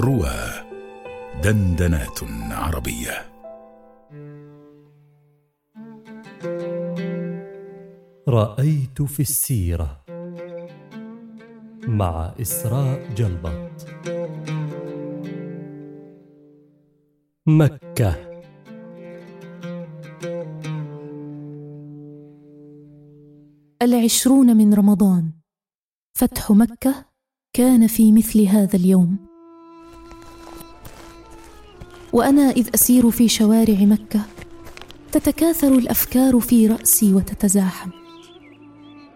روى دندنات عربية. رأيت في السيرة مع إسراء جلبط مكة. العشرون من رمضان. فتح مكة كان في مثل هذا اليوم. وأنا إذ أسير في شوارع مكة تتكاثر الأفكار في رأسي وتتزاحم.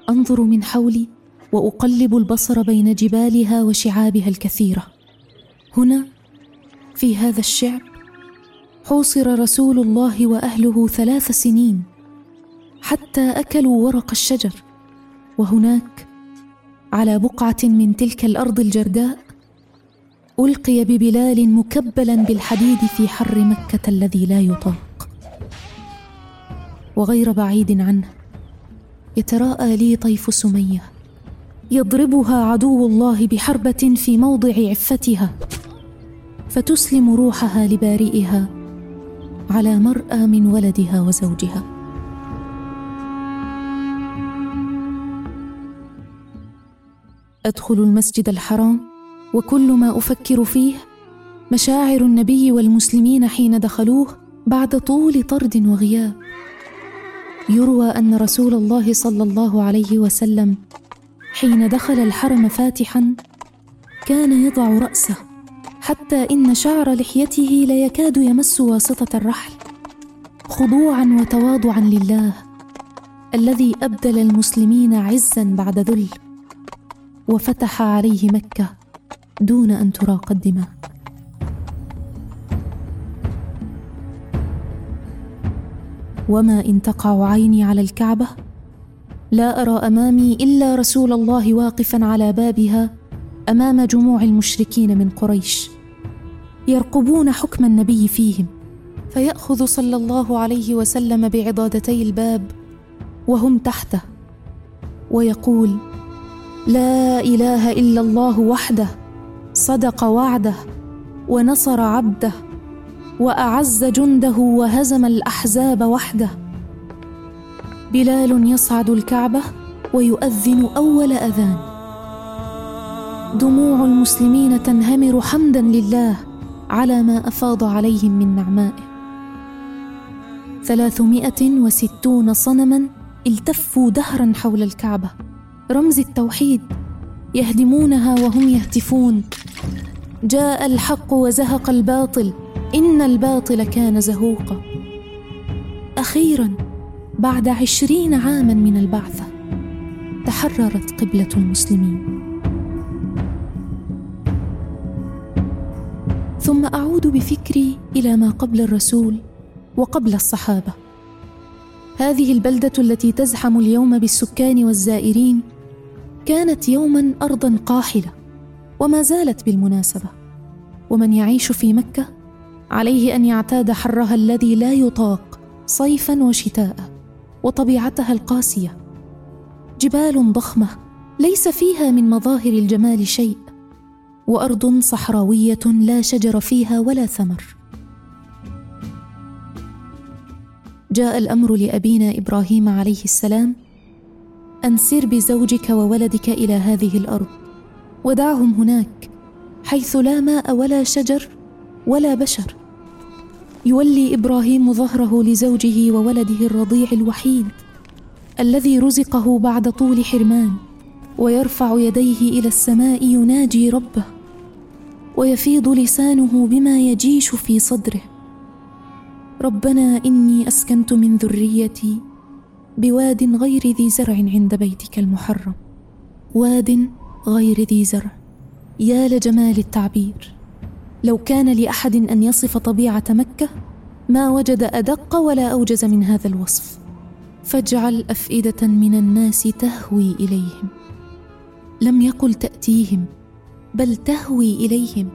أنظر من حولي وأقلب البصر بين جبالها وشعابها الكثيرة. هنا في هذا الشعب حوصر رسول الله وأهله ثلاث سنين حتى أكلوا ورق الشجر. وهناك على بقعة من تلك الأرض الجرداء ألقي ببلال مكبلا بالحديد في حر مكة الذي لا يطاق. وغير بعيد عنه يتراءى لي طيف سمية يضربها عدو الله بحربة في موضع عفتها فتسلم روحها لبارئها على مرأى من ولدها وزوجها. أدخل المسجد الحرام وكل ما أفكر فيه مشاعر النبي والمسلمين حين دخلوه بعد طول طرد وغياب. يروى أن رسول الله صلى الله عليه وسلم حين دخل الحرم فاتحا كان يضع رأسه حتى إن شعر لحيته ليكاد يمس واسطة الرحل خضوعا وتواضعا لله الذي أبدل المسلمين عزا بعد ذل وفتح عليه مكة دون أن تراق الدماء وما إن تقع عيني على الكعبة لا أرى أمامي إلا رسول الله واقفا على بابها أمام جموع المشركين من قريش يرقبون حكم النبي فيهم فيأخذ صلى الله عليه وسلم بعضادتي الباب وهم تحته ويقول لا إله إلا الله وحده. صدق وعده ونصر عبده وأعز جنده وهزم الأحزاب وحده. بلال يصعد الكعبة ويؤذن أول أذان. دموع المسلمين تنهمر حمدا لله على ما أفاض عليهم من نعمائه. ثلاثمائة وستون صنما التفوا دهرا حول الكعبة. رمز التوحيد يهدمونها وهم يهتفون. جاء الحق وزهق الباطل إن الباطل كان زهوقا. أخيرا بعد عشرين عاما من البعثة تحررت قبلة المسلمين. ثم أعود بفكري إلى ما قبل الرسول وقبل الصحابة. هذه البلدة التي تزحم اليوم بالسكان والزائرين كانت يوما ارضا قاحلة. وما زالت بالمناسبة. ومن يعيش في مكة عليه أن يعتاد حرها الذي لا يطاق صيفا وشتاء وطبيعتها القاسية. جبال ضخمة ليس فيها من مظاهر الجمال شيء وأرض صحراوية لا شجر فيها ولا ثمر. جاء الأمر لأبينا إبراهيم عليه السلام أن سر بزوجك وولدك إلى هذه الأرض. ودعهم هناك حيث لا ماء ولا شجر ولا بشر. يولي إبراهيم ظهره لزوجه وولده الرضيع الوحيد الذي رزقه بعد طول حرمان ويرفع يديه إلى السماء يناجي ربه ويفيض لسانه بما يجيش في صدره. ربنا إني أسكنت من ذريتي بواد غير ذي زرع عند بيتك المحرم. واد غير ذي زرع. يا لجمال التعبير. لو كان لأحد أن يصف طبيعة مكة ما وجد أدق ولا أوجز من هذا الوصف. فاجعل أفئدة من الناس تهوي إليهم. لم يقل تأتيهم بل تهوي إليهم.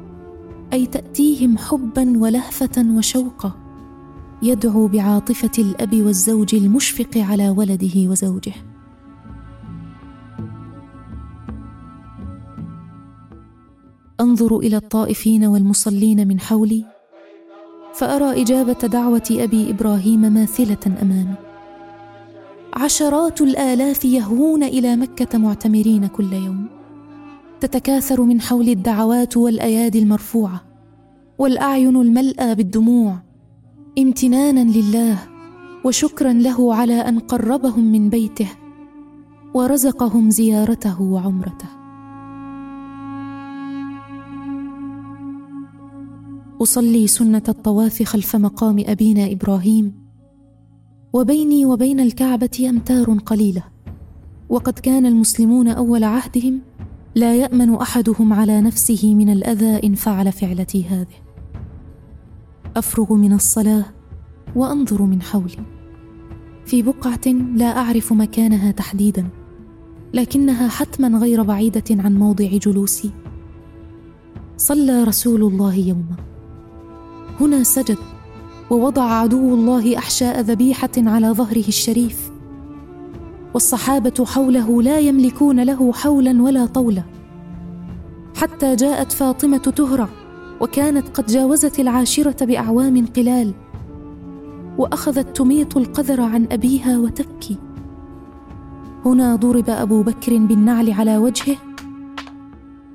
أي تأتيهم حبا ولهفة وشوقا. يدعو بعاطفة الأب والزوج المشفق على ولده وزوجه. أنظر إلى الطائفين والمصلين من حولي فأرى إجابة دعوة أبي إبراهيم ماثلة أمامي. عشرات الآلاف يهوون إلى مكة معتمرين كل يوم. تتكاثر من حول الدعوات والأيادي المرفوعة والأعين الملأى بالدموع امتنانا لله وشكرا له على أن قربهم من بيته ورزقهم زيارته وعمرته. أصلي سنة الطواف خلف مقام أبينا إبراهيم وبيني وبين الكعبة أمتار قليلة وقد كان المسلمون أول عهدهم لا يأمن أحدهم على نفسه من الأذى إن فعل فعلتي هذه. أفرغ من الصلاة وأنظر من حولي. في بقعة لا أعرف مكانها تحديدا لكنها حتما غير بعيدة عن موضع جلوسي. صلى رسول الله يوما. هنا سجد ووضع عدو الله احشاء ذبيحه على ظهره الشريف. والصحابة حوله لا يملكون له حولا ولا طولا. حتى جاءت فاطمة تهرع وكانت قد جاوزت العاشرة بأعوام قلال. وأخذت تميط القذر عن أبيها وتبكي. هنا ضرب أبو بكر بالنعل على وجهه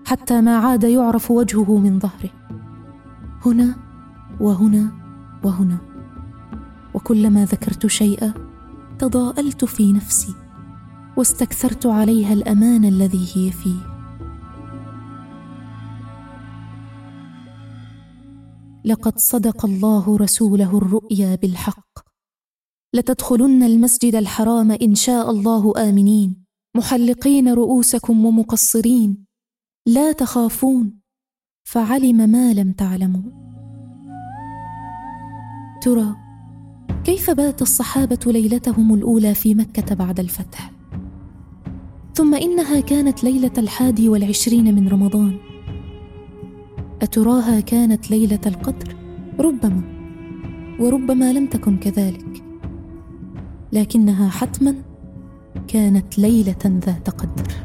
حتى ما عاد يعرف وجهه من ظهره. هنا وهنا وهنا. وكلما ذكرت شيئا تضاءلت في نفسي واستكثرت عليها الأمان الذي هي فيه. لقد صدق الله رسوله الرؤيا بالحق. لتدخلن المسجد الحرام إن شاء الله آمنين. محلقين رؤوسكم ومقصرين. لا تخافون. فعلم ما لم تعلموا. ترى كيف بات الصحابة ليلتهم الأولى في مكة بعد الفتح؟ ثم إنها كانت ليلة الحادي والعشرين من رمضان. أتراها كانت ليلة القدر؟ ربما وربما لم تكن كذلك. لكنها حتما كانت ليلة ذات قدر.